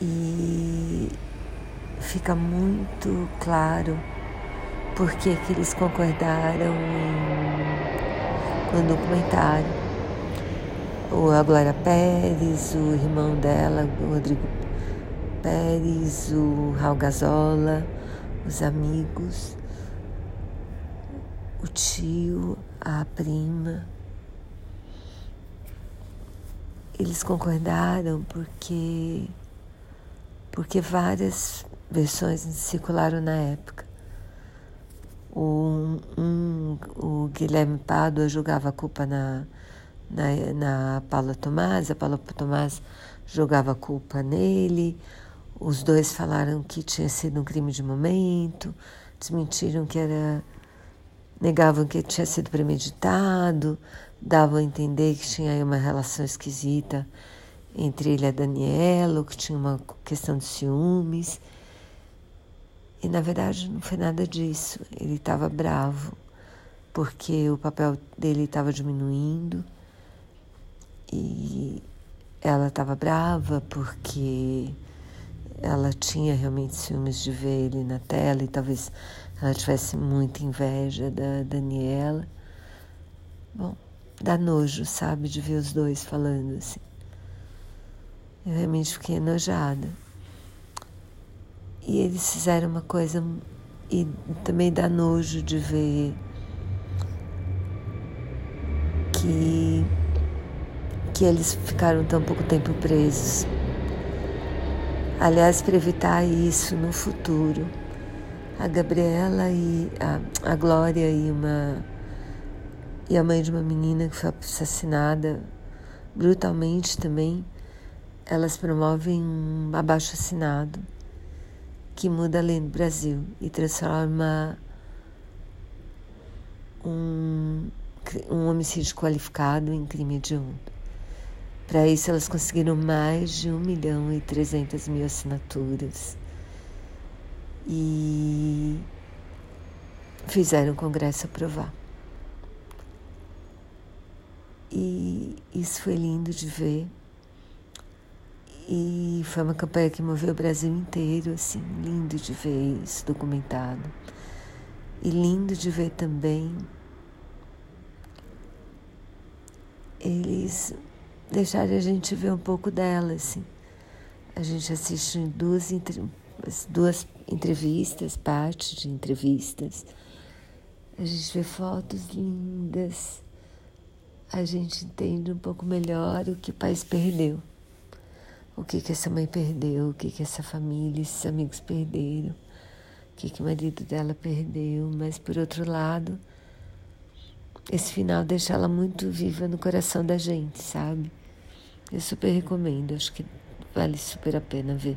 E fica muito claro por que eles concordaram em, com o documentário. O a Glória Pérez, o irmão dela, o Rodrigo Pérez, o Raul Gazola, os amigos, o tio, a prima. Eles concordaram porque porque várias versões circularam na época. Um, um, o Guilherme Pádua jogava a culpa na, na, na Paula Tomás, a Paula Tomás jogava a culpa nele. Os dois falaram que tinha sido um crime de momento, desmentiram que era. negavam que tinha sido premeditado, davam a entender que tinha aí uma relação esquisita entre ele e a Daniela, que tinha uma questão de ciúmes. E na verdade não foi nada disso. Ele estava bravo porque o papel dele estava diminuindo e ela estava brava porque ela tinha realmente ciúmes de ver ele na tela e talvez ela tivesse muita inveja da Daniela. Bom, dá nojo, sabe, de ver os dois falando assim. Eu realmente fiquei enojada. E eles fizeram uma coisa e também dá nojo de ver que que eles ficaram tão pouco tempo presos. Aliás, para evitar isso no futuro, a Gabriela e a, a Glória e uma e a mãe de uma menina que foi assassinada brutalmente também, elas promovem um abaixo assinado que muda a lei no Brasil e transforma um, um homicídio qualificado em crime hediondo. Para isso, elas conseguiram mais de 1 milhão e 300 mil assinaturas e fizeram o Congresso aprovar. E isso foi lindo de ver. E foi uma campanha que moveu o Brasil inteiro, assim, lindo de ver isso documentado. E lindo de ver também eles deixarem a gente ver um pouco dela, assim. A gente assiste duas, duas entrevistas, parte de entrevistas. A gente vê fotos lindas. A gente entende um pouco melhor o que o país perdeu o que que essa mãe perdeu, o que que essa família, esses amigos perderam, o que que o marido dela perdeu, mas por outro lado, esse final deixa ela muito viva no coração da gente, sabe? Eu super recomendo, acho que vale super a pena ver.